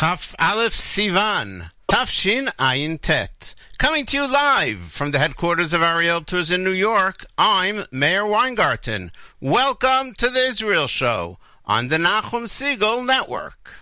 Chaf Aleph Sivan, Tafshin Ayin Tet. Coming to you live from the headquarters of Ariel Tours in New York, I'm Meir Weingarten. Welcome to the Israel Show on the Nachum Segal Network.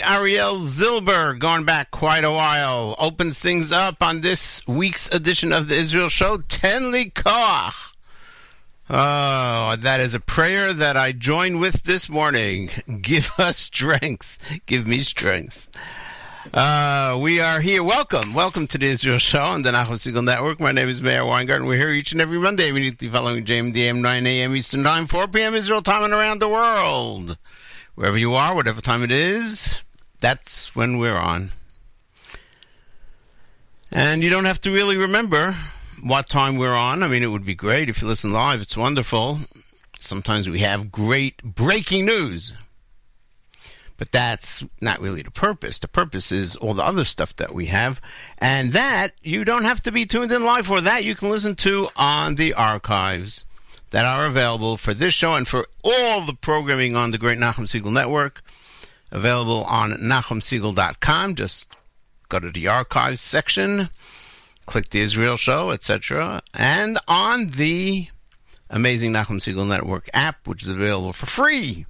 Ariel Zilber, going back quite a while, opens things up on this week's edition of the Israel Show, Ten Koach. Oh, that is a prayer that I join with this morning. Give us strength. Give me strength. Uh, we are here. Welcome. Welcome to the Israel Show on the Nachum Segal Network. My name is Meir Weingarten. We're here each and every Monday, immediately following JM in the AM 9 a.m. Eastern Time, 4 p.m. Israel time, and around the world wherever you are, whatever time it is, that's when we're on. And you don't have to really remember what time we're on. I mean, it would be great if you listen live. It's wonderful. Sometimes we have great breaking news. But that's not really the purpose. The purpose is all the other stuff that we have. And that you don't have to be tuned in live for. That you can listen to on the archives that are available for this show and for all the programming on the Great Nachum Segal Network. Available on NachumSegal.com. Just go to the archives section, click the Israel show, etc. And on the amazing Nachum Segal Network app, which is available for free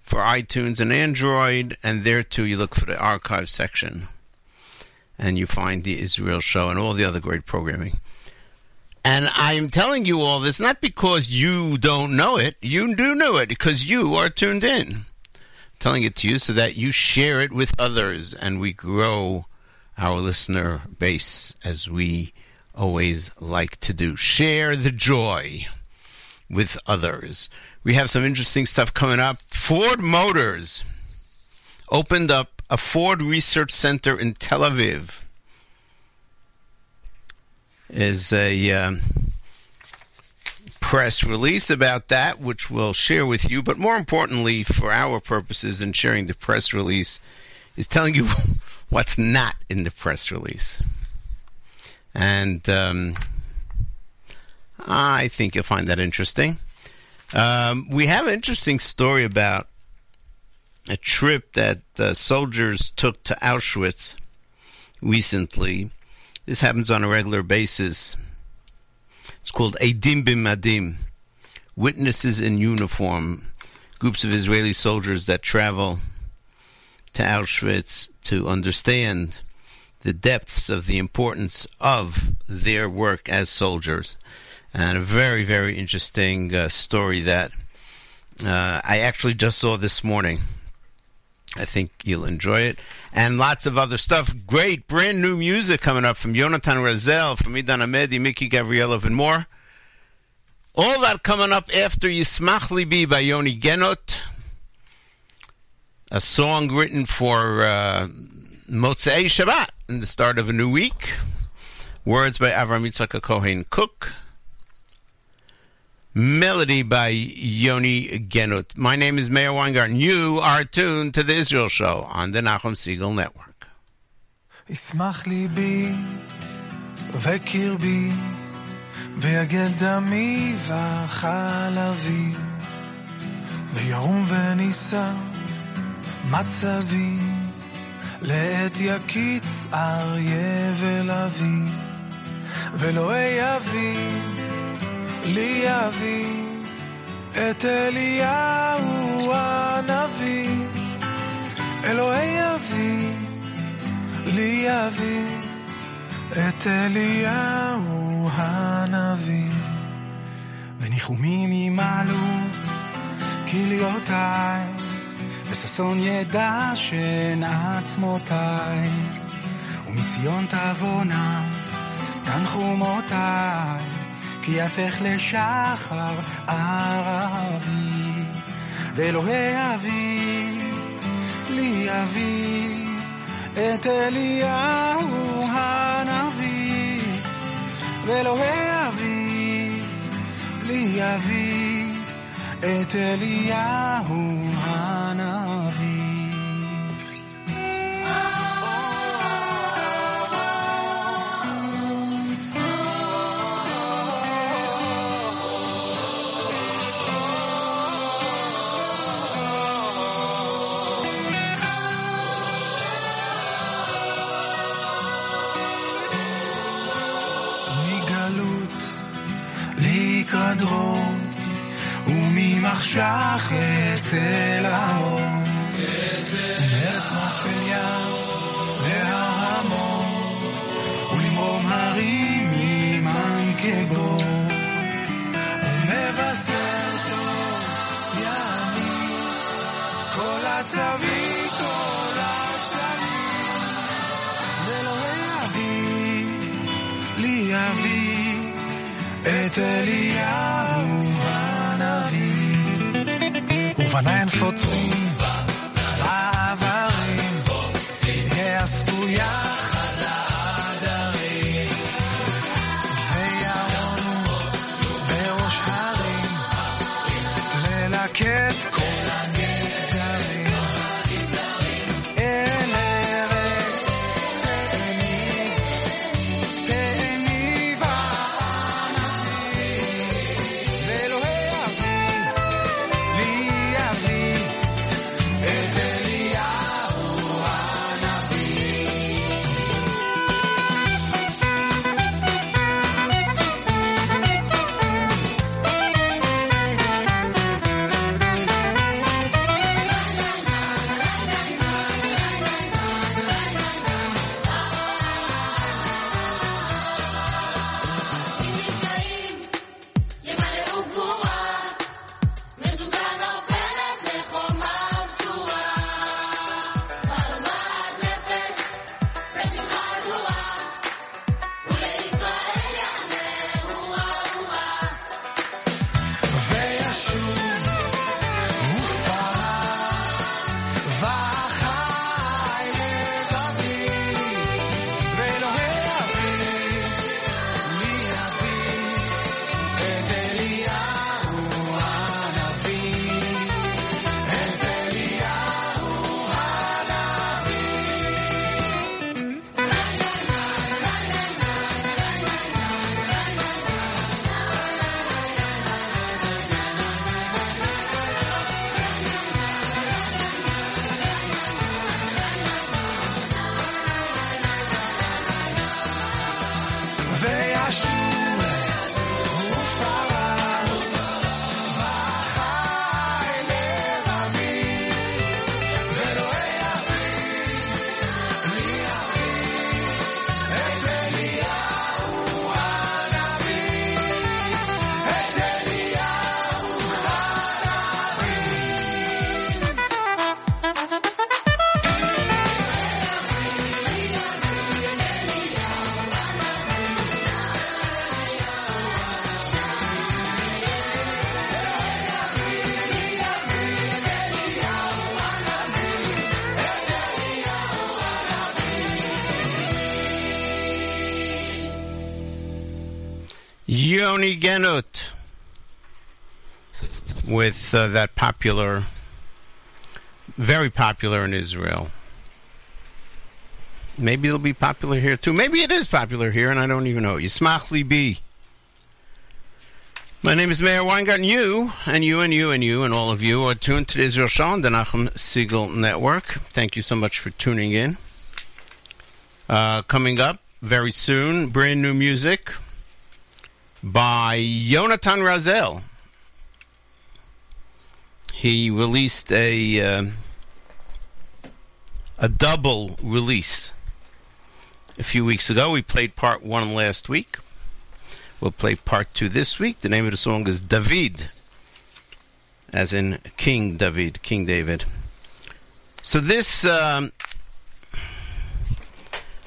for iTunes and Android. And there too, you look for the archive section and you find the Israel show and all the other great programming. And I'm telling you all this not because you don't know it. You do know it because you are tuned in. I'm telling it to you so that you share it with others and we grow our listener base as we always like to do. Share the joy with others. We have some interesting stuff coming up. Ford Motors opened up a Ford Research Center in Tel Aviv is a um, press release about that, which we'll share with you. But more importantly, for our purposes in sharing the press release, is telling you what's not in the press release. And um, I think you'll find that interesting. Um, we have an interesting story about a trip that uh, soldiers took to Auschwitz recently. This happens on a regular basis. It's called Edim B'Madim, Witnesses in Uniform, groups of Israeli soldiers that travel to Auschwitz to understand the depths of the importance of their work as soldiers. And a very, very interesting uh, story that uh, I actually just saw this morning. I think you'll enjoy it. And lots of other stuff. Great brand new music coming up from Jonathan Razel, from Idan Amedi, Mickey Gavrielov, and more. All that coming up after Yismach Libi by Yoni Genut. A song written for uh, Motzei Shabbat in the start of a new week. Words by Avram Yitzchak Kohen Kook. Melody by Yoni Genut. My name is Meir Weingarten. You are tuned to the Israel Show on the Nachum Segal Network. לעת יקיץ אריה ולוי ולא לי אבי את אליהו הנביא, אלוהי אבי, לי אבי את אליהו הנביא. וניחומים ימלאו כליותיי, וששון ידע שן עצמותיי, ומציון תבואנה תנחומותיי. כי יהפך לשחר ערבי, ואלוהי אבי, לי אבי, את אליהו הנביא, ואלוהי אבי, לי אבי, את אליהו אצל האור, מארץ מאפל ים להר המור, ולמרום הרים ממנקבו, ומבשר טוב יעמיס כל הצבי, כל הצבים, ולא יביא לי יביא את אליהו van ein Futzen war, war ein Erst du ja. Yoni Genut with uh, that popular, very popular in Israel. Maybe it'll be popular here too. Maybe it is popular here, and I don't even know. Yismach Libi. My name is Meir Weingarten. You, and you, and you, and you, and all of you are tuned to the Israel Show the Nachum Segal Network. Thank you so much for tuning in. Uh, coming up very soon, brand new music by Yonatan Razel. He released a uh, a double release a few weeks ago. We played part one last week. We'll play part two this week. The name of the song is David, as in King David, King David. So this um,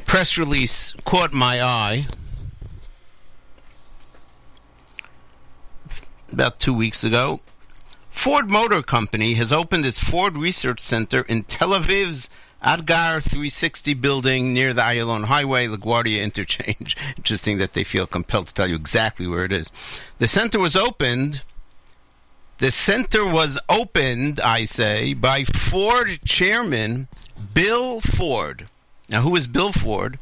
press release caught my eye about two weeks ago. Ford Motor Company has opened its Ford Research Center in Tel Aviv's Adgar 360 building near the Ayalon Highway, LaGuardia interchange. Interesting that they feel compelled to tell you exactly where it is. The center was opened. The center was opened, I say, by Ford chairman Bill Ford. Now, who is Bill Ford?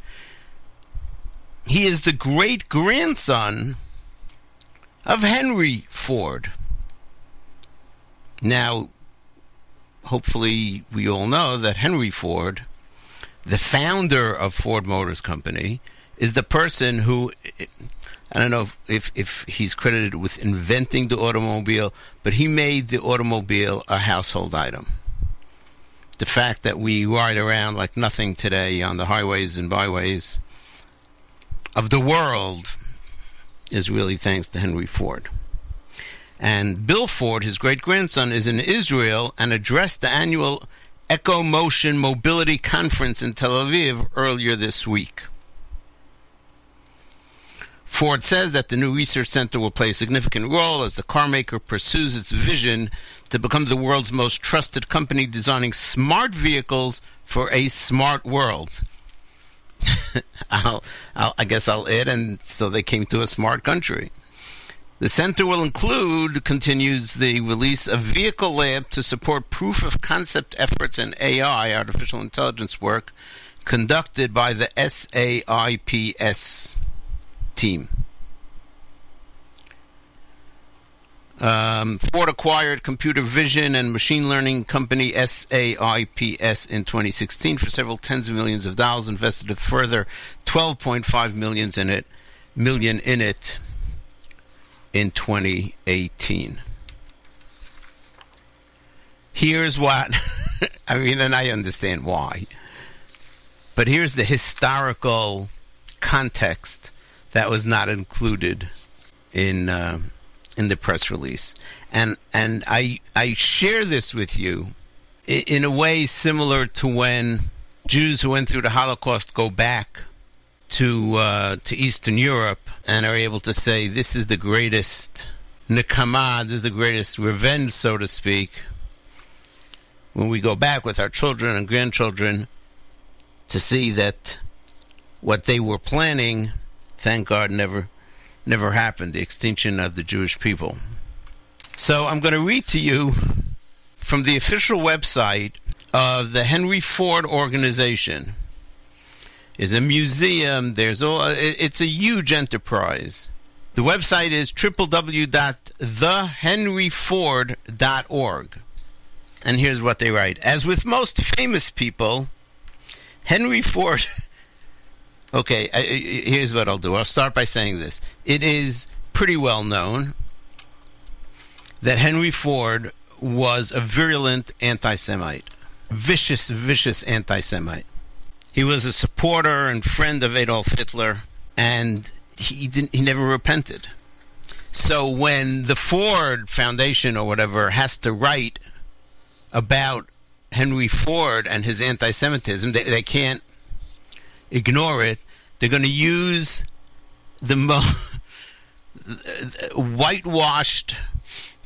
He is the great grandson of Henry Ford. Now, hopefully, we all know that Henry Ford, the founder of Ford Motors Company, is the person who I don't know if if he's credited with inventing the automobile, but he made the automobile a household item. The fact that we ride around like nothing today on the highways and byways of the world is really thanks to Henry Ford. And Bill Ford, his great grandson, is in Israel and addressed the annual EcoMotion Mobility Conference in Tel Aviv earlier this week. Ford says that the new research center will play a significant role as the carmaker pursues its vision to become the world's most trusted company designing smart vehicles for a smart world. I'll, I'll, I guess I'll add, and so they came to a smart country. The center will include, continues the release, a vehicle lab to support proof of concept efforts in AI, artificial intelligence work, conducted by the SAIPS team. Um, Ford acquired computer vision and machine learning company SAIPS in 2016 for several tens of millions of dollars, invested a further 12.5 millions in it, million in it in 2018. Here's what I mean, and I understand why. But here's the historical context that was not included in uh, in the press release, and and I I share this with you in a way similar to when Jews who went through the Holocaust go back to uh, to Eastern Europe and are able to say this is the greatest nekama, this is the greatest revenge, so to speak. When we go back with our children and grandchildren to see that what they were planning, thank God, never never happened, the extinction of the Jewish people. So I'm going to read to you from the official website of the Henry Ford organization is a museum. There's all. It's a huge enterprise. The website is www.thehenryford.org. And here's what they write. As with most famous people, Henry Ford. Okay, I, here's what I'll do. I'll start by saying this. It is pretty well known that Henry Ford was a virulent anti Semite, vicious, vicious anti Semite. He was a supporter and friend of Adolf Hitler, and he didn't. He never repented. So when the Ford Foundation or whatever has to write about Henry Ford and his anti-Semitism, they, they can't ignore it. They're going to use the mo- whitewashed,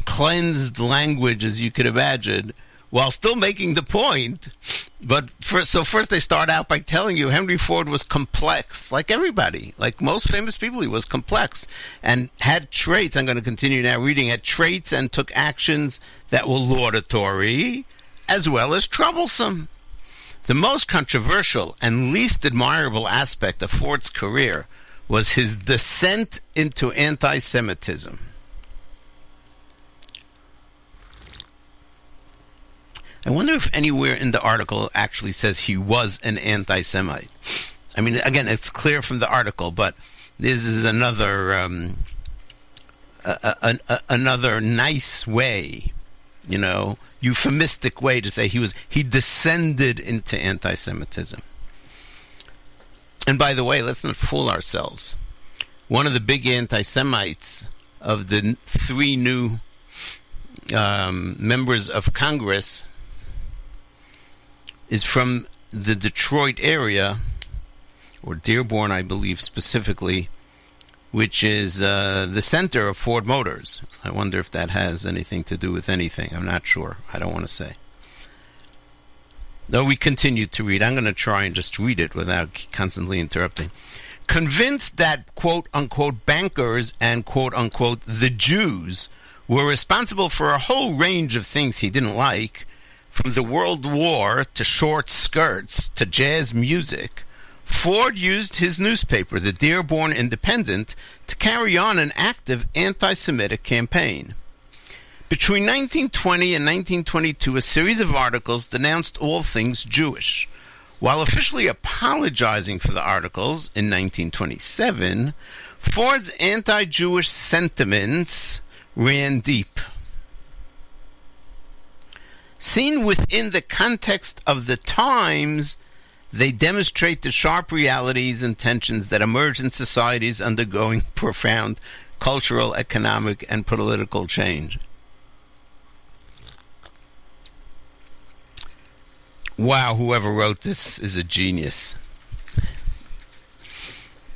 cleansed language, as you could imagine, while still making the point. But first, so first they start out by telling you Henry Ford was complex, like everybody, like most famous people. He was complex and had traits. I'm going to continue now reading. Had traits and took actions that were laudatory as well as troublesome. The most controversial and least admirable aspect of Ford's career was his descent into anti Semitism. I wonder if anywhere in the article actually says he was an anti Semite. I mean, again, it's clear from the article, but this is another um, another nice way, you know, euphemistic way to say he was he descended into anti-Semitism. And by the way, let's not fool ourselves. One of the big anti-Semites of the three new um, members of Congress is from the Detroit area, or Dearborn, I believe specifically, which is uh, the center of Ford Motors. I wonder if that has anything to do with anything. I'm not sure. I don't want to say. Though we continue to read, I'm going to try and just read it without constantly interrupting. Convinced that quote unquote bankers and quote unquote the Jews were responsible for a whole range of things he didn't like, from the World War to short skirts to jazz music, Ford used his newspaper, the Dearborn Independent, to carry on an active anti Semitic campaign. Between 1920 and 1922, a series of articles denounced all things Jewish. While officially apologizing for the articles in 1927, Ford's anti Jewish sentiments ran deep. Seen within the context of the times, they demonstrate the sharp realities and tensions that emerge in societies undergoing profound cultural, economic, and political change. Wow, whoever wrote this is a genius.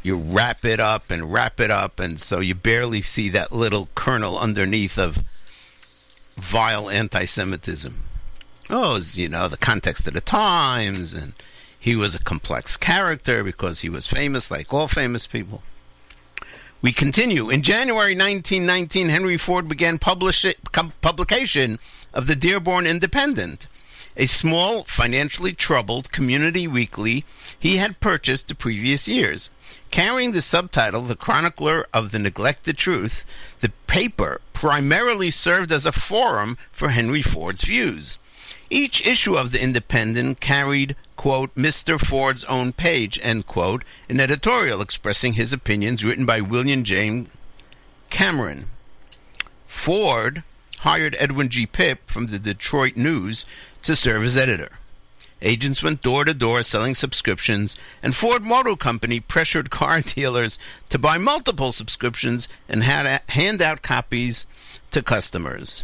You wrap it up and wrap it up, and so you barely see that little kernel underneath of vile anti Semitism. Oh, you know, the context of the times, and he was a complex character because he was famous, like all famous people. We continue. In January 1919, Henry Ford began publish- publication of the Dearborn Independent, a small, financially troubled community weekly he had purchased the previous years. Carrying the subtitle, The Chronicler of the Neglected Truth, the paper primarily served as a forum for Henry Ford's views. Each issue of the Independent carried, quote, Mr. Ford's own page, end quote, an editorial expressing his opinions written by William James Cameron. Ford hired Edwin G. Pipp from the Detroit News to serve as editor. Agents went door to door selling subscriptions, and Ford Motor Company pressured car dealers to buy multiple subscriptions and had hand out copies to customers.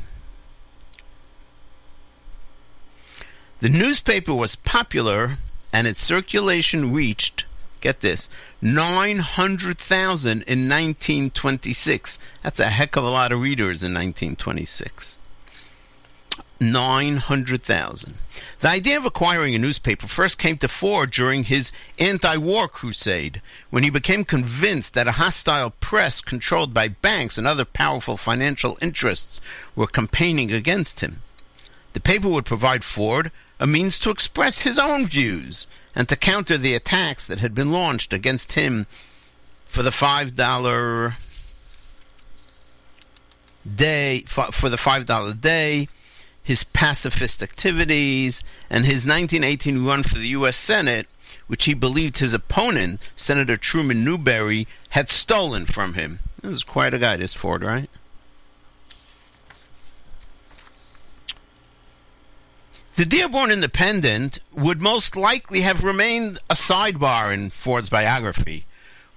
The newspaper was popular and its circulation reached, get this, 900,000 in 1926. That's a heck of a lot of readers in 1926. 900,000. The idea of acquiring a newspaper first came to Ford during his anti war crusade, when he became convinced that a hostile press controlled by banks and other powerful financial interests were campaigning against him. The paper would provide Ford a means to express his own views and to counter the attacks that had been launched against him for the $5 day for the $5 day his pacifist activities, and his 1918 run for the U.S. Senate, which he believed his opponent, Senator Truman Newberry, had stolen from him. This is quite a guy, this Ford, right? The Dearborn Independent would most likely have remained a sidebar in Ford's biography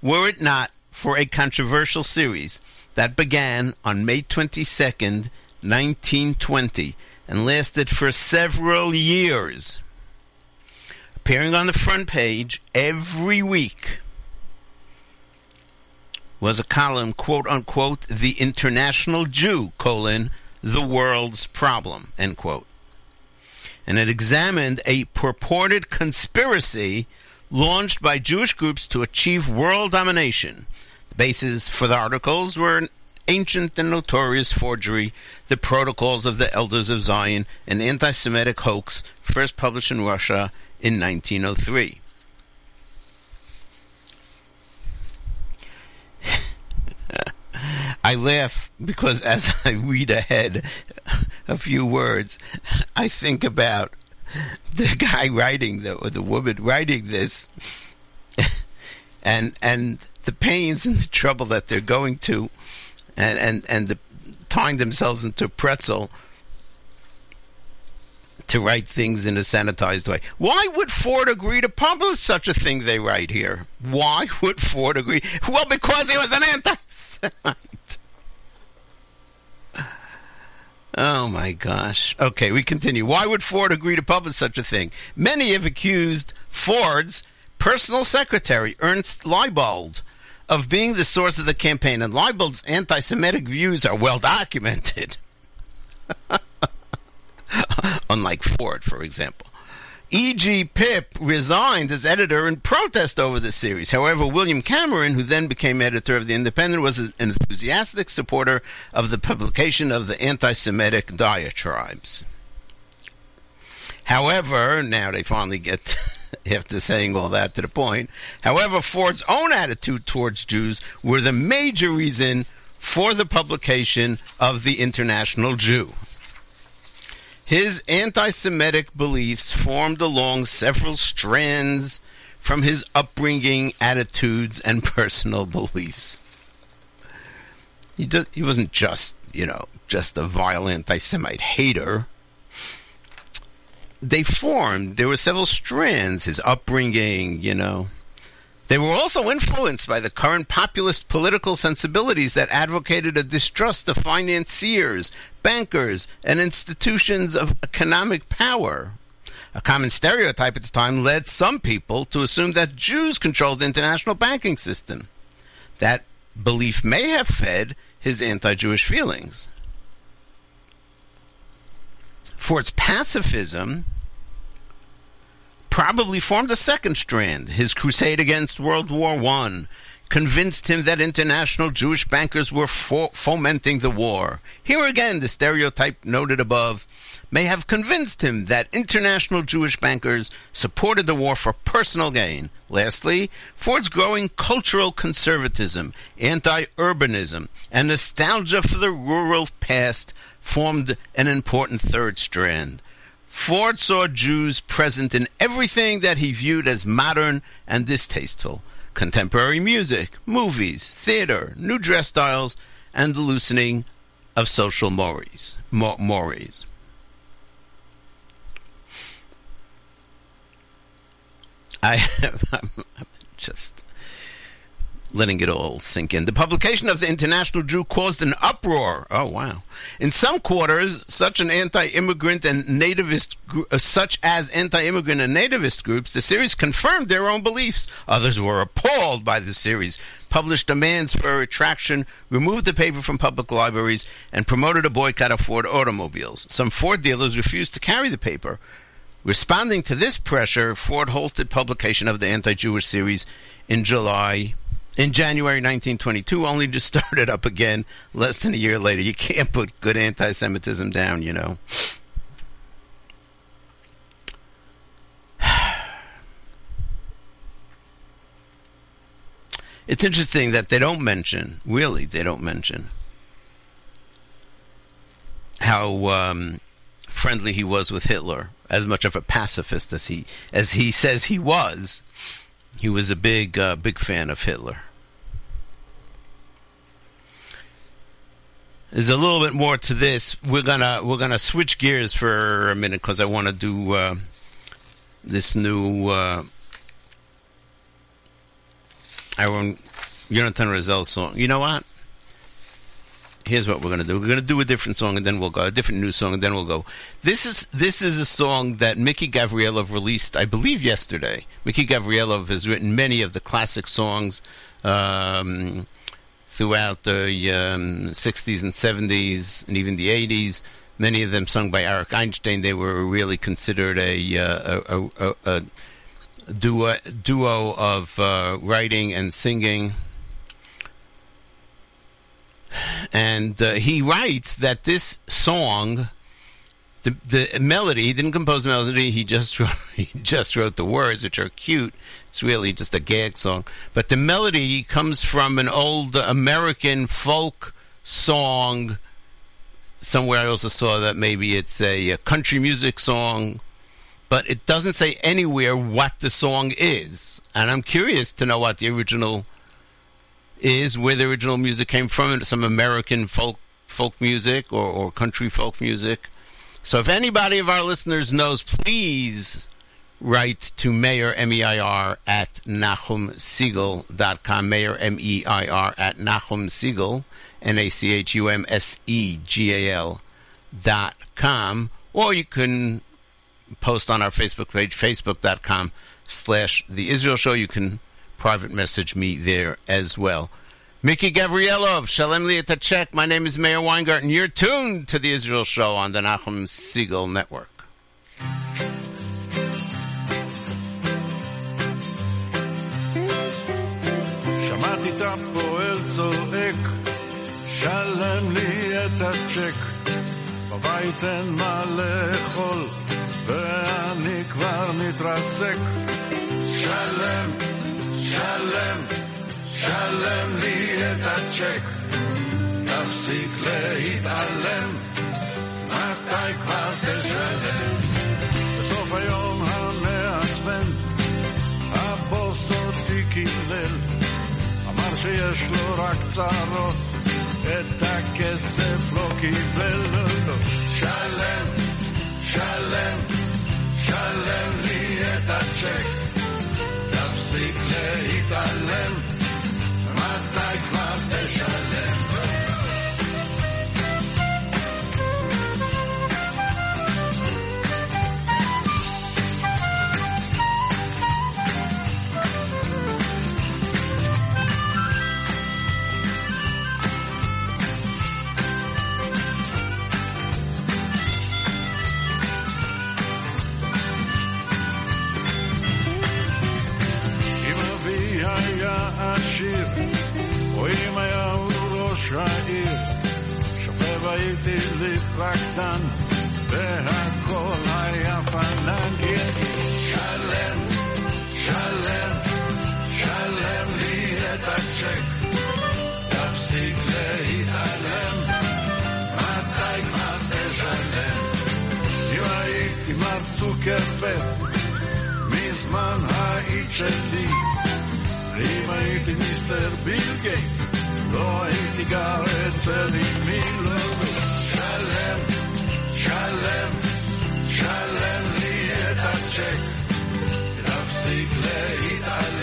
were it not for a controversial series that began on May 22nd, 1920 and lasted for several years. Appearing on the front page every week was a column, quote unquote, the international Jew, colon, the world's problem, end quote. And it examined a purported conspiracy launched by Jewish groups to achieve world domination. The basis for the articles were an ancient and notorious forgery, the Protocols of the Elders of Zion, an anti Semitic hoax first published in Russia in 1903. I laugh because as I read ahead a few words, I think about the guy writing the or the woman writing this, and and the pains and the trouble that they're going to, and and and the tying themselves into a pretzel to write things in a sanitized way. Why would Ford agree to publish such a thing they write here? Why would Ford agree? Well, because he was an anti-Semite. Oh my gosh. Okay, we continue. Why would Ford agree to publish such a thing? Many have accused Ford's personal secretary, Ernst Liebold, of being the source of the campaign, and Liebold's anti Semitic views are well documented. Unlike Ford, for example. E.G. Pipp resigned as editor in protest over the series. However, William Cameron, who then became editor of The Independent, was an enthusiastic supporter of the publication of the anti Semitic diatribes. However, now they finally get, after saying all that to the point, however, Ford's own attitude towards Jews were the major reason for the publication of The International Jew. His anti Semitic beliefs formed along several strands from his upbringing, attitudes, and personal beliefs. He, does, he wasn't just, you know, just a vile anti Semite hater. They formed, there were several strands, his upbringing, you know. They were also influenced by the current populist political sensibilities that advocated a distrust of financiers, bankers, and institutions of economic power. A common stereotype at the time led some people to assume that Jews controlled the international banking system. That belief may have fed his anti Jewish feelings. Ford's pacifism probably formed a second strand. His crusade against World War I convinced him that international Jewish bankers were fo- fomenting the war. Here again, the stereotype noted above may have convinced him that international Jewish bankers supported the war for personal gain. Lastly, Ford's growing cultural conservatism, anti urbanism, and nostalgia for the rural past formed an important third strand. Ford saw Jews present in everything that he viewed as modern and distasteful contemporary music, movies, theater, new dress styles, and the loosening of social mores. Mo- mores. I am just letting it all sink in. The publication of the International Jew caused an uproar. Oh wow! In some quarters, such an anti-immigrant and nativist, uh, such as anti-immigrant and nativist groups, the series confirmed their own beliefs. Others were appalled by the series, published demands for retraction, removed the paper from public libraries, and promoted a boycott of Ford automobiles. Some Ford dealers refused to carry the paper. Responding to this pressure, Ford halted publication of the anti-Jewish series in July in January 1922, only to start it up again less than a year later. You can't put good anti Semitism down, you know. It's interesting that they don't mention, really, they don't mention how um, friendly he was with Hitler, as much of a pacifist as he as he says he was. He was a big, uh, big fan of Hitler. There's a little bit more to this. We're gonna we're gonna switch gears for a minute because I want to do uh, this new uh, Aaron Jonathan Razel song. You know what? Here's what we're gonna do. We're gonna do a different song and then we'll go a different new song and then we'll go. This is this is a song that Mickey Gavrielov released, I believe, yesterday. Mickey Gavrielov has written many of the classic songs um, throughout the um, 60s and 70s and even the 80s. many of them sung by Arik Einstein. They were really considered a uh, a, a, a duo duo of uh, writing and singing. And uh, he writes that this song, the the melody, he didn't compose the melody. He just wrote, he just wrote the words, which are cute. It's really just a gag song. But the melody comes from an old American folk song. Somewhere I also saw that maybe it's a, a country music song, but it doesn't say anywhere what the song is. And I'm curious to know what the original is, where the original music came from, some American folk folk music or, or country folk music. So if anybody of our listeners knows, please write to Meir M-E-I-R at NachumSegal.com. Meir M-E-I-R at NachumSegal, N-A-C-H-U-M-S-E-G-A-L dot com. Or you can post on our Facebook page, Facebook.com slash The Israel Show. You can private message me there as well. Mickey Gavrielov, Shalem Liatachek. My name is Meir Weingarten. You're tuned to the Israel Show on the Nachum Segal Network. שלם לי את הצ'ק. בבית אין מה לאכול, ואני כבר מתרסק. שלם שלם, שלם לי את הצ'ק. תפסיק להתעלם, מתי כבר תשלם? בסוף היום המעצבן, הבוס אותי קילל. אמר שיש לו רק צרות, את הכסף לא קיבל. שלם, שלם, שלם לי את הצ'ק, תפסיק להתעלם, מתי כבר תשלם? ראש העיר, שוכב הייתי לי פרקטן, והכל היה פנן. שלם, שלם, שלם לי את הצ'ק, תפסיק להתעלם, מתי כבר תשלם? אם הייתי מר צוקרברג, מזמן היית שלי. אם הייתי מיסטר ביל גייטס, לא הייתי גר אצל אמי, לא. שלם, שלם, שלם לי את הצ'ק, תפסיק להתעלם,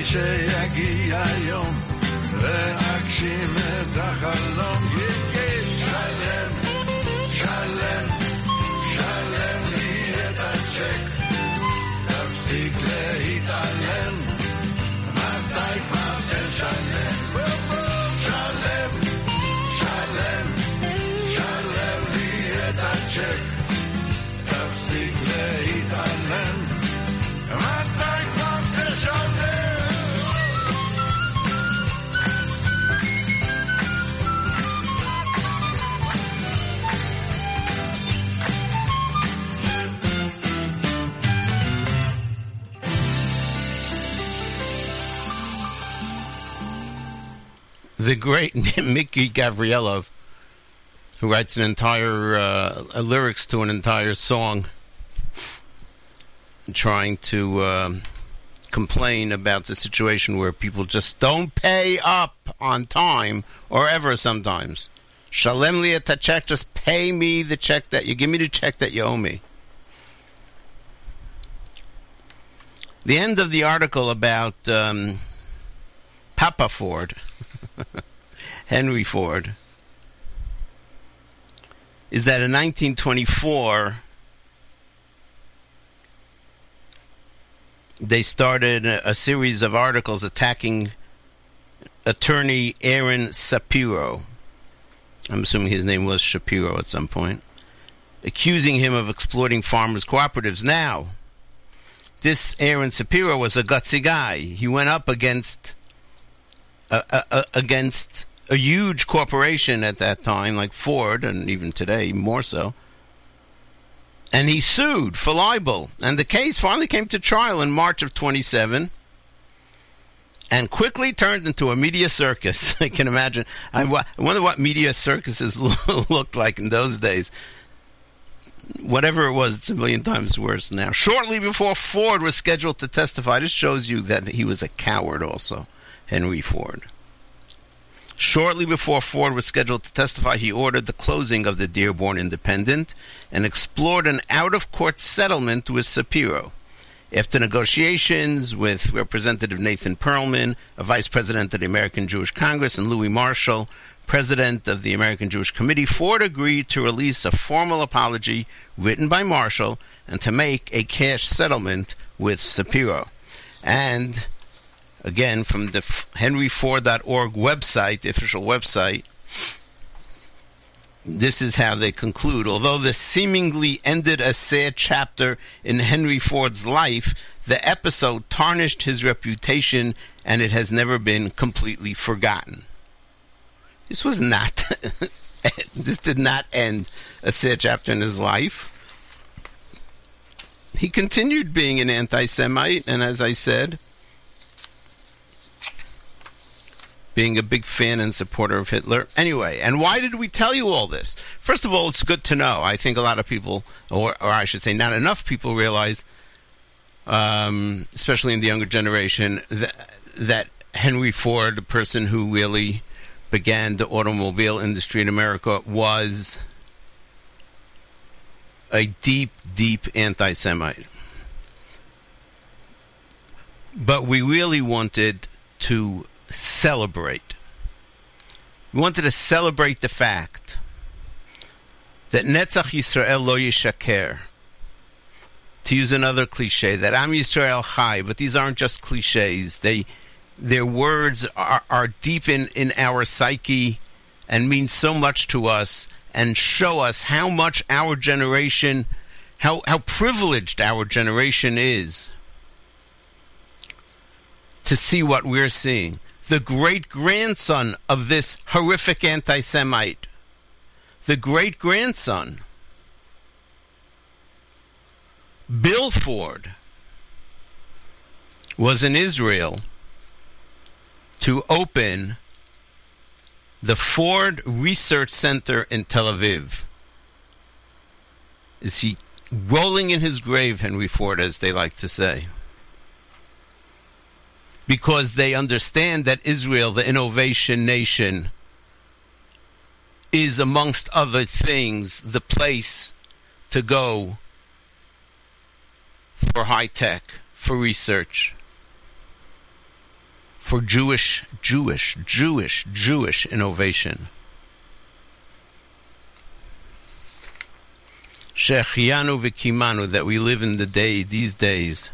חשבתי שיגיע יום ואגשים את החלום שלם, שלם, שלם לי את הצ'ק תפסיק להתעלם מתי כבר תשלם The great Mickey Gavrielov, who writes an entire uh, uh, lyrics to an entire song, trying to um complain about the situation where people just don't pay up on time or ever sometimes. Shalem li check, just pay me the check that you give me the check that you owe me. The end of the article about um, Papa Ford, Henry Ford, is that in 1924 they started a, series of articles attacking attorney Aaron Sapiro. I'm assuming his name was Shapiro at some point, accusing him of exploiting farmers' cooperatives. Now, this Aaron Sapiro was a gutsy guy. He went up against against a huge corporation at that time, like Ford, and even today more so. And he sued for libel, and the case finally came to trial in March of 27, and quickly turned into a media circus. I can imagine. I I wonder what media circuses looked like in those days whatever it was, it's a million times worse now. Shortly before Ford was scheduled to testify, this shows you that he was a coward also, Henry Ford. Shortly before Ford was scheduled to testify, he ordered the closing of the Dearborn Independent and explored an out of court settlement with Sapiro. After negotiations with Representative Nathan Perlman, a vice president of the American Jewish Congress, and Louis Marshall, president of the American Jewish Committee, Ford agreed to release a formal apology written by Marshall and to make a cash settlement with Sapiro. And again, from the henryford.org website, the official website, this is how they conclude. Although this seemingly ended a sad chapter in Henry Ford's life, the episode tarnished his reputation and it has never been completely forgotten. This was not, this did not end a sad chapter in his life. He continued being an anti Semite, and as I said, being a big fan and supporter of Hitler. Anyway, and why did we tell you all this? First of all, it's good to know. I think a lot of people, or, or I should say, not enough people realize, um, especially in the younger generation, that, that Henry Ford, the person who really began the automobile industry in America, was a deep, deep anti Semite. But we really wanted to celebrate. We wanted to celebrate the fact that Netzach Yisrael lo yishaker. To use another cliche, that Am Yisrael chai, but these aren't just cliches. They, their words are, are deep in, in our psyche and mean so much to us and show us how much our generation, how, how privileged our generation is to see what we're seeing the great grandson of this horrific anti Semite. The great grandson. Bill Ford was in Israel to open the Ford Research Center in Tel Aviv. Is he rolling in his grave, Henry Ford, as they like to say? Because they understand that Israel, the innovation nation, is amongst other things the place to go for high tech, for research, for Jewish, Jewish, Jewish, Jewish innovation. Shechianu v'kimanu, that we live in the day, these days,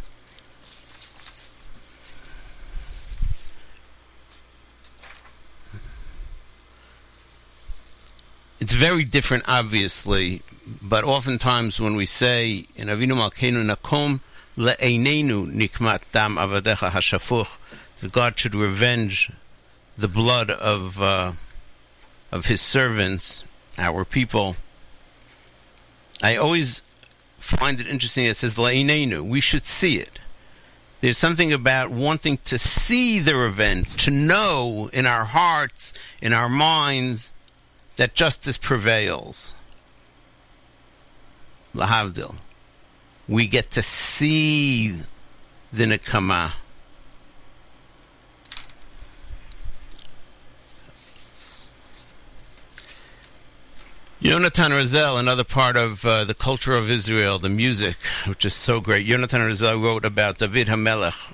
it's very different, obviously, but oftentimes when we say in Avinu Malkeinu Nakom le'einenu nikmat dam avadecha hashafuch, that God should revenge the blood of uh, of His servants, our people. I always find it interesting. It says le'einenu. We should see it. There's something about wanting to see the revenge, to know in our hearts, in our minds that justice prevails. Lahavdil. We get to see the Nekama. Yonatan Razel, another part of uh, the culture of Israel, the music, which is so great. Yonatan Razel wrote about David Hamelech.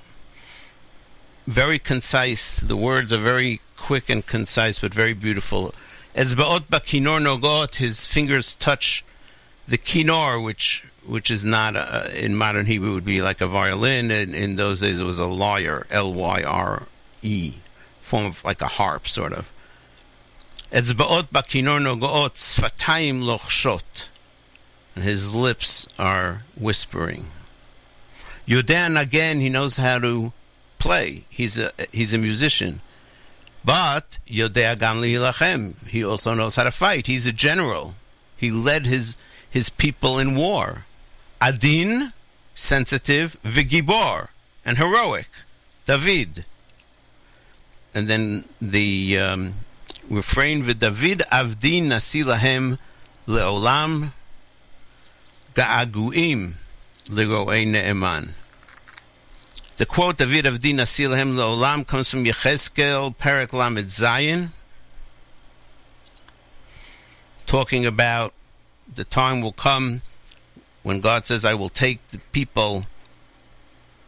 Very concise. The words are very quick and concise, but very beautiful. Ezbaot ba'kinor nogot, his fingers touch the kinor, which which is not a, in modern Hebrew would be like a violin, and in those days it was a lyre, L Y R E, form of like a harp sort of. Ezbaot ba'kinor nogot, sfatayim lochshot, and his lips are whispering. Yodan again, he knows how to play. He's a he's a musician. But Yodea gam lilachem, he also knows how to fight. He's a general. He led his his people in war. Adin, sensitive, vigibor, and heroic. David. And then the um, refrain v'David avdi nasi lahem leolam ga'aguim leroei ne'eman. The quote David avdi nasi lahem leolam comes from Yechezkel Perek Lamed Zayin, talking about the time will come when God says, "I will take the people."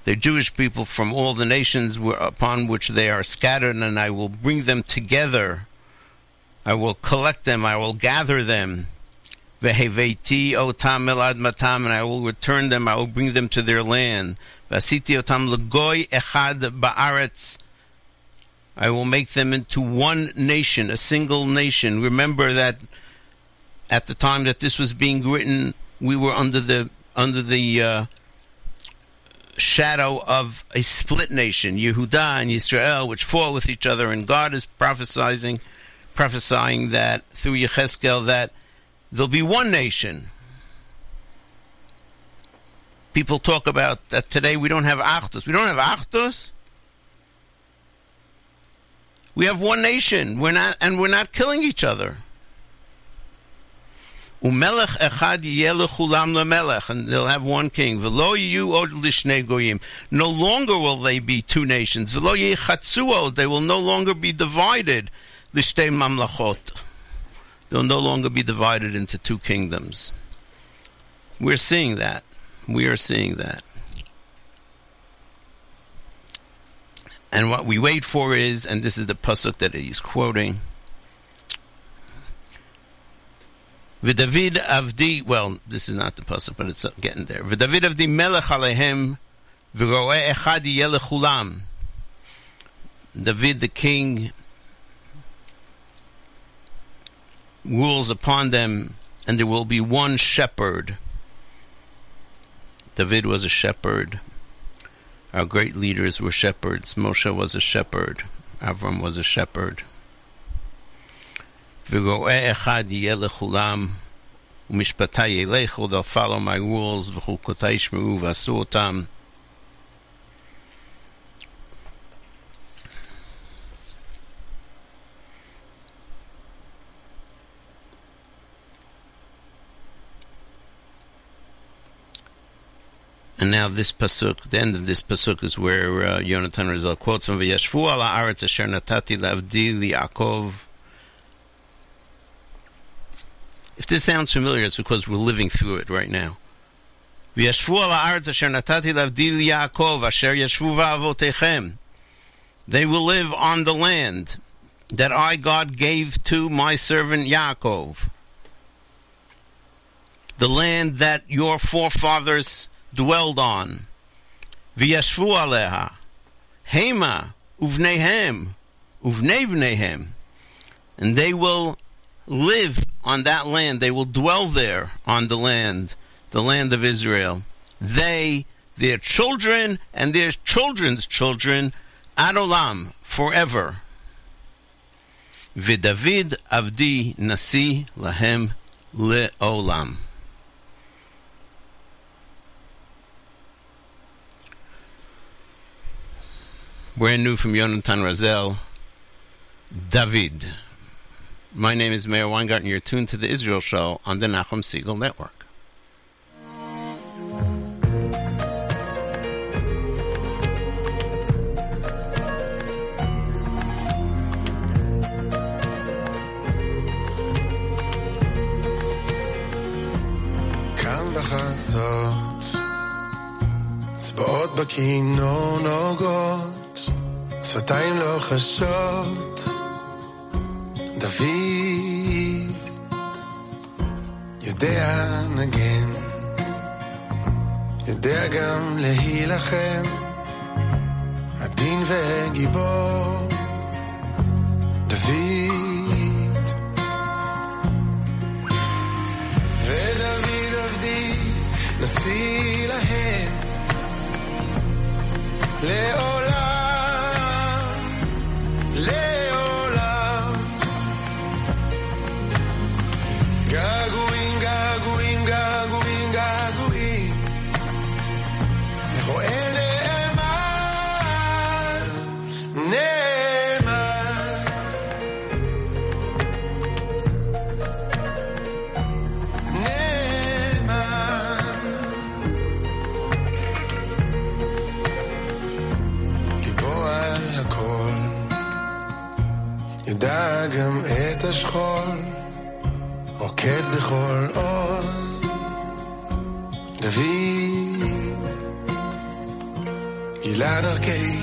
the Jewish people from all the nations upon which they are scattered, and I will bring them together. I will collect them. I will gather them. Veheveti otam elad matam, and I will return them. I will bring them to their land. Vasiti otam legoy echad baaretz. I will make them into one nation, a single nation. Remember that at the time that this was being written, we were under the under the uh, shadow of a split nation, Yehuda and Yisrael, which fought with each other, and God is prophesying, prophesying that through Yecheskel that there'll be one nation. People talk about that today. We don't have Achdus. We don't have Achdus. We have one nation. We're not, and we're not killing each other. Umelech echad yeluchulam lemelech, and they'll have one king. V'lo yu od goyim. No longer will they be two nations. V'lo yechatzu od. They will no longer be divided. Lishtei mamlachot. They'll no longer be divided into two kingdoms. We're seeing that. We are seeing that. And what we wait for is, and this is the pasuk that he's quoting. V'David avdi, well, this is not the pasuk, but it's getting there. V'David avdi melech alehem, v'roeh echad yelechulam. David the king rules upon them, and there will be one shepherd. David was a shepherd. Our great leaders were shepherds. Moshe was a shepherd. Avram was a shepherd. ורואה אחד יהיה לכולם, ומשפטי ילכו, they'll follow my rules, וחוקותי ישמעו ועשו אותם. And now this pasuk, the end of this pasuk is where uh, Yonatan Razel quotes from V'yashvu ala aretz asher natati lavdi li'akov. If this sounds familiar, it's because we're living through it right now. Asher natati lavdi li'akov asher. They will live on the land that I, God, gave to my servant Yaakov. The land that your forefathers dwelled on. V'yashvu aleha, hema uvnehem, uvnevnehem, and they will live on that land. They will dwell there on the land, the land of Israel. They, their children, and their children's children, adolam forever. Vidavid avdi nasi lahem leolam. brand new from Yonatan Razel, David. My name is Meir Weingarten. You're tuned to the Israel Show on the Nachum Segal Network. בחצות, צבעות בכינור נוגות שפתיים לא חשות. דוד יודע נגן, יודע גם להילחם, עדין וגיבור. דוד ודוד עבדי נשיא להם לעולם, latter case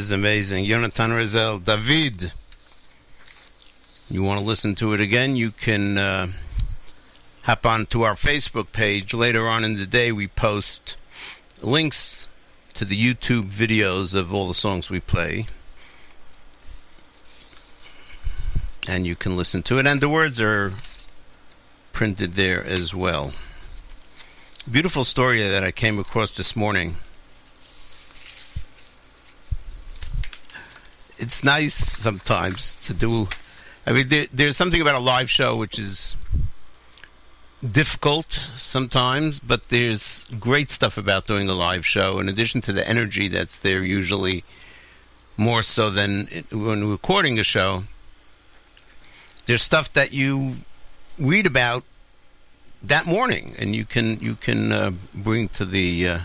is amazing. Jonathan Razel, David. You want to listen to it again? You can uh, hop on to our Facebook page. Later on in the day, we post links to the YouTube videos of all the songs we play. And you can listen to it. And the words are printed there as well. Beautiful story that I came across this morning. It's nice sometimes to do. I mean, there, there's something about a live show which is difficult sometimes, but there's great stuff about doing a live show. In addition to the energy that's there, usually more so than when recording a show. There's stuff that you read about that morning, and you can you can uh, bring to the uh,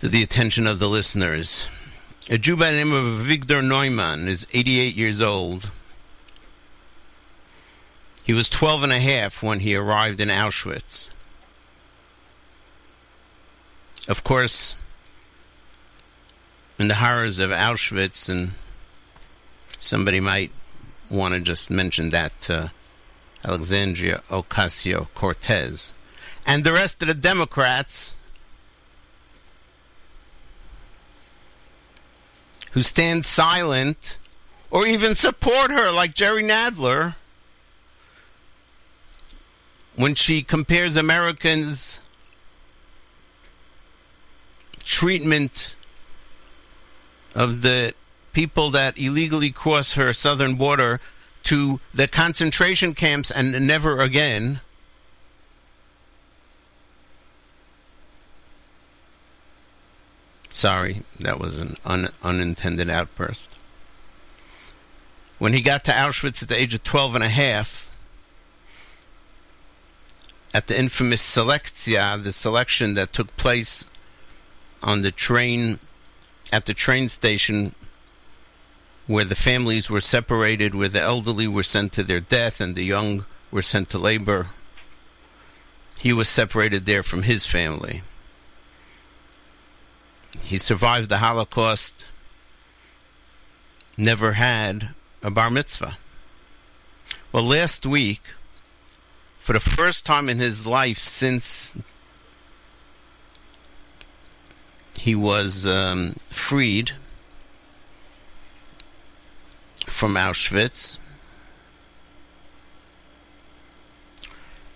to the attention of the listeners. A Jew by the name of Victor Neumann is 88 years old. He was 12 and a half when he arrived in Auschwitz. Of course, in the horrors of Auschwitz, and somebody might want to just mention that to Alexandria Ocasio Cortez. And the rest of the Democrats who stand silent or even support her, like Jerry Nadler, when she compares Americans' treatment of the people that illegally cross her southern border to the concentration camps and never again. Sorry, that was an un- unintended outburst. When he got to Auschwitz at the age of 12 and a half, at the infamous Selektia, the selection that took place on the train, at the train station where the families were separated, where the elderly were sent to their death and the young were sent to labor. He was separated there from his family. He survived the Holocaust, never had a bar mitzvah. Well, last week, for the first time in his life since he was um, freed from Auschwitz,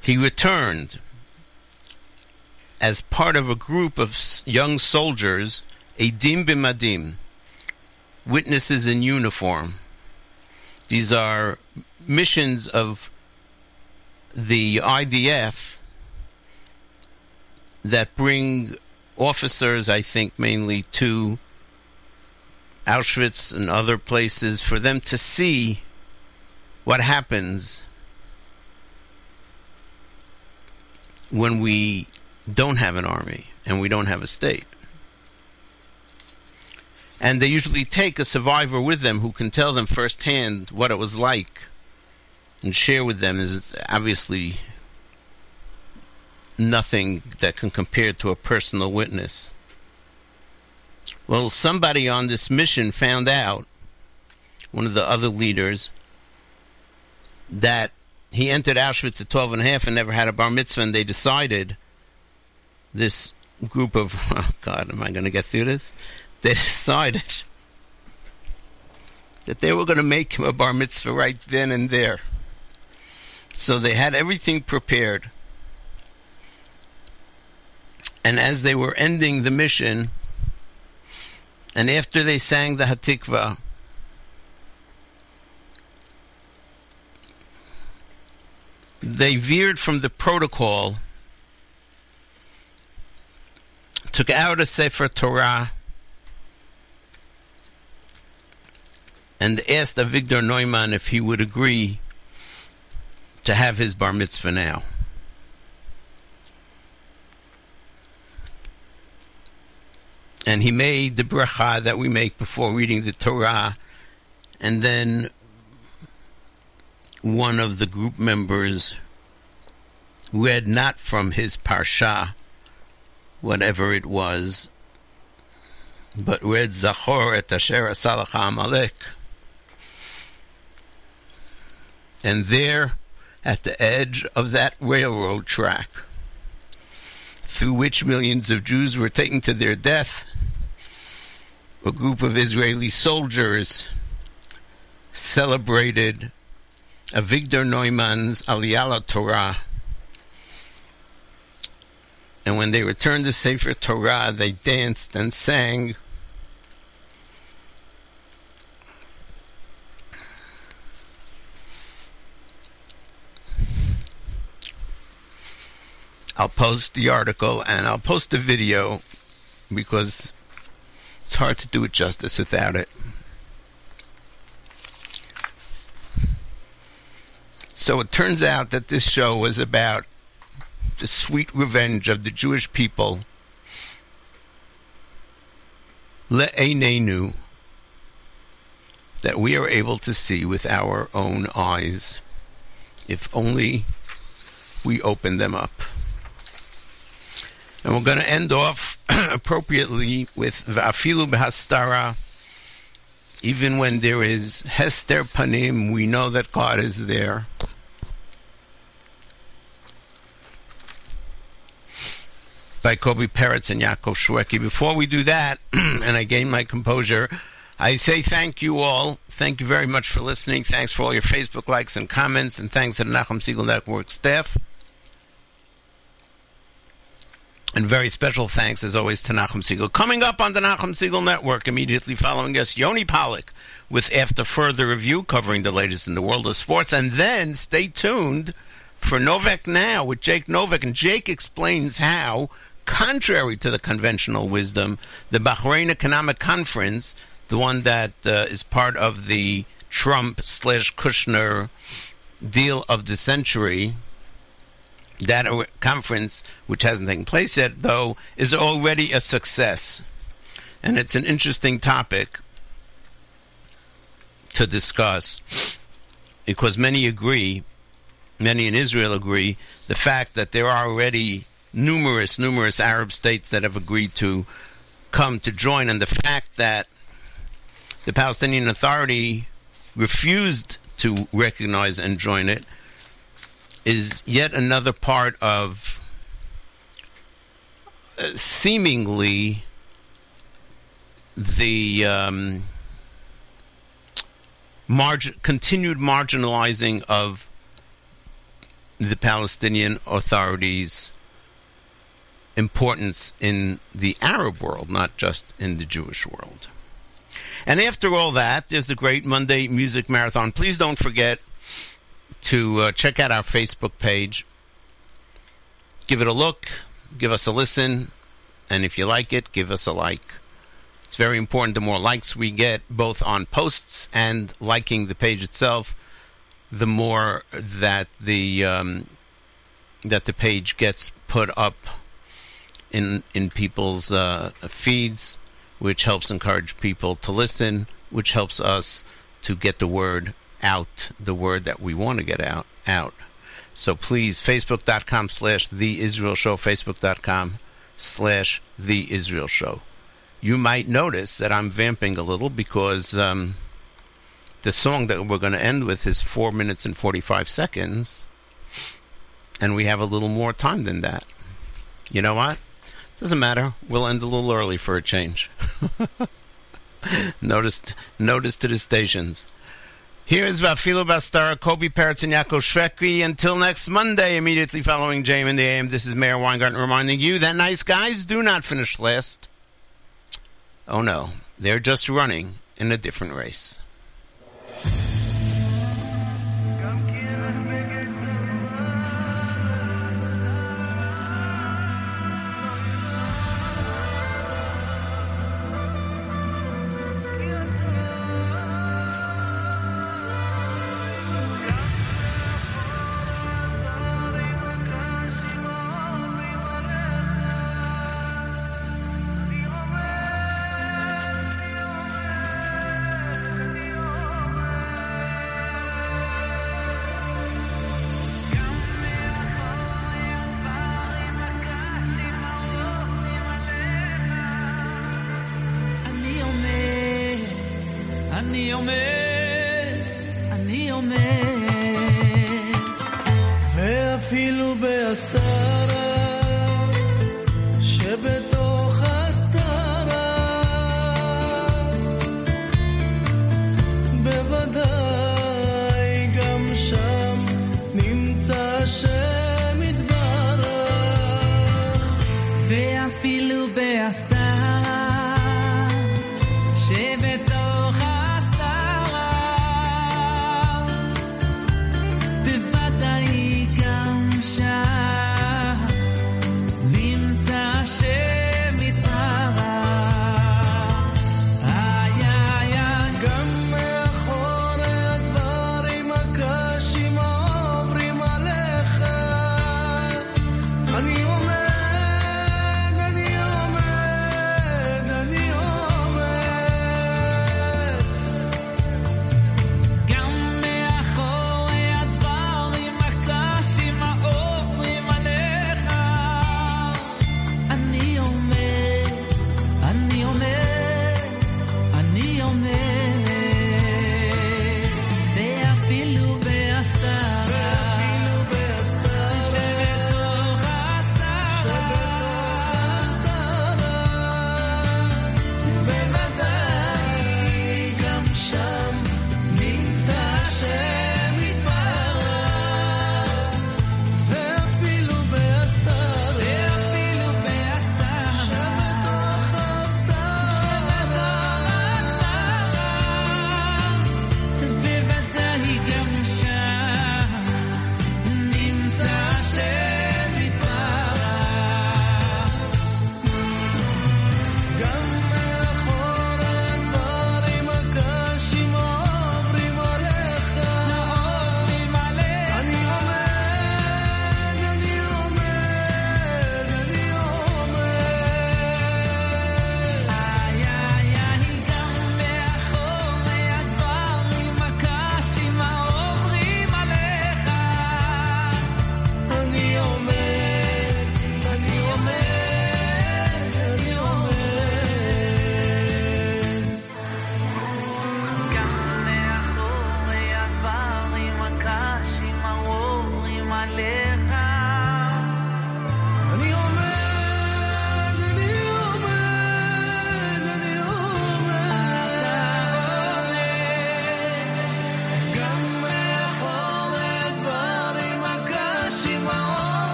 he returned as part of a group of young soldiers, Edim Bimadim, witnesses in uniform. These are missions of the IDF that bring officers, I think, mainly to Auschwitz and other places for them to see what happens when we don't have an army and we don't have a state. And they usually take a survivor with them who can tell them firsthand what it was like and share with them is obviously nothing that can compare to a personal witness. Well, somebody on this mission found out, one of the other leaders, that he entered Auschwitz at 12 and a half and never had a bar mitzvah, and they decided, this group of, oh God, am I going to get through this? They decided that they were going to make him a bar mitzvah right then and there. So they had everything prepared. And as they were ending the mission, and after they sang the Hatikva, they veered from the protocol, took out a Sefer Torah, and asked Avigdor Neumann if he would agree to have his bar mitzvah now. And he made the bracha that we make before reading the Torah, and then one of the group members read not from his parsha, whatever it was, but read Zachor et Asher Asalacha Amalek. And there, at the edge of that railroad track, through which millions of Jews were taken to their death, a group of Israeli soldiers celebrated Avigdor Neumann's Aliyah Torah. And when they returned to Sefer Torah, they danced and sang. I'll post the article and I'll post a video because it's hard to do it justice without it. So it turns out that this show was about the sweet revenge of the Jewish people. Le'enenu, that we are able to see with our own eyes, if only we open them up. And we're going to end off appropriately with Va'afilu B'hastara. Even when there is Hester Panim, we know that God is there. By Kobe Peretz and Yaakov Shwekey. Before we do that, and I gain my composure, I say thank you all. Thank you very much for listening. Thanks for all your Facebook likes and comments, and thanks to the Nachum Segal Network staff. And very special thanks, as always, to Nachum Segal. Coming up on the Nachum Segal Network, immediately following us, Yoni Pollock with After Further Review, covering the latest in the world of sports. And then stay tuned for Novak Now with Jake Novak. And Jake explains how, contrary to the conventional wisdom, the Bahrain Economic Conference, the one that uh, is part of the Trump slash Kushner deal of the century, that conference, which hasn't taken place yet, though, is already a success. And it's an interesting topic. to discuss because many agree, many in Israel agree, the fact that there are already numerous, numerous Arab states that have agreed to come to join, and the fact that the Palestinian Authority refused to recognize and join it is yet another part of uh, seemingly the um, margin, continued marginalizing of the Palestinian Authority's importance in the Arab world, not just in the Jewish world. And after all that, there's the great Monday Music Marathon. Please don't forget to uh, check out our Facebook page. Give it a look, give us a listen, and if you like it, give us a like. It's very important. The more likes we get, both on posts and liking the page itself, the more that the um, that the page gets put up in in people's uh, feeds, which helps encourage people to listen, which helps us to get the word out, the word that we want to get out out. So please, facebook.com slash the Israel Show, facebook.com slash the Israel Show. You might notice that I'm vamping a little because um, the song that we're going to end with is four minutes and 45 seconds, and we have a little more time than that. You know what? Doesn't matter. We'll end a little early for a change. notice, notice to the stations. Here's Va'afilu B'hastara, Kobe Peretz, and Yaakov Shwekey. Until next Monday, immediately following JM in the AM, this is Meir Weingarten reminding you that nice guys do not finish last. Oh no, they're just running in a different race.